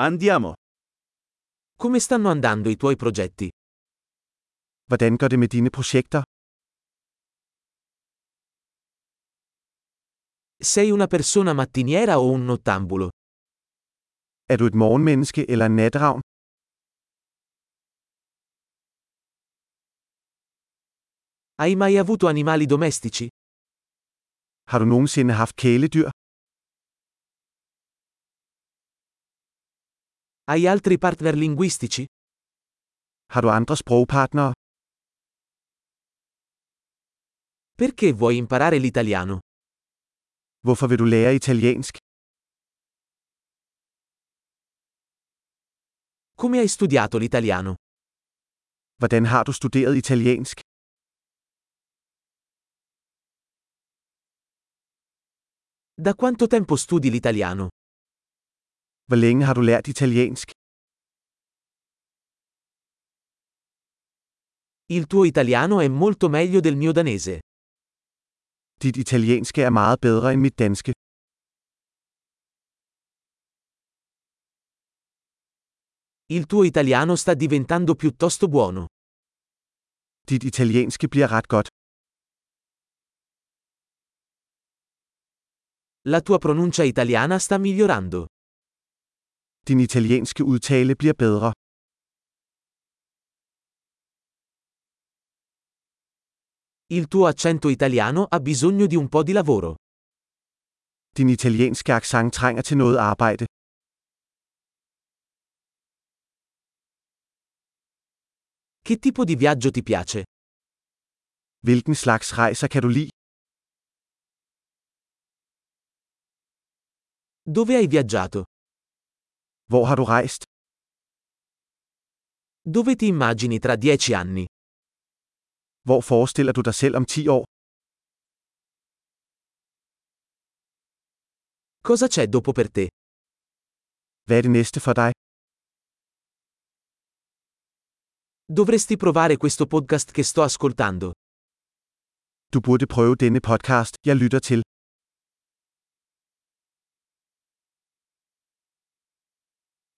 Andiamo. Come stanno andando i tuoi progetti? Hvordan går det med dine projekter? Sei una persona mattiniera o un nottambulo? Er du et morgenmenneske eller en natravn? Hai mai avuto animali domestici? Har du nogensinde haft kæledyr? Hai altri partner linguistici? Har du andre sprogpartnere? Perché vuoi imparare l'italiano? Hvorfor vil du lære italiensk? Come hai studiato l'italiano? Hvordan har du studeret italiensk? Da quanto tempo studi l'italiano? Hvor længe har du lært italiensk? Il tuo italiano è molto meglio del mio danese. Dit italienske er meget bedre end mit danske. Il tuo italiano sta diventando piuttosto buono. Dit italienske bliver ret godt. La tua pronuncia italiana sta migliorando. Din italienske udtale bliver bedre. Il tuo accento italiano ha bisogno di un po' di lavoro. Din italienske accent trænger til noget arbejde. Che tipo di viaggio ti piace? Hvilken slags rejser kan du lide? Dove hai viaggiato? Hvor har du rejst? Dove ti immagini tra dieci anni? Hvor forestiller du dig selv om 10 år? Cosa c'è dopo per te? Hvad er det næste for dig? Dovresti provare questo podcast che sto ascoltando. Du burde prøve denne podcast, jeg lytter til.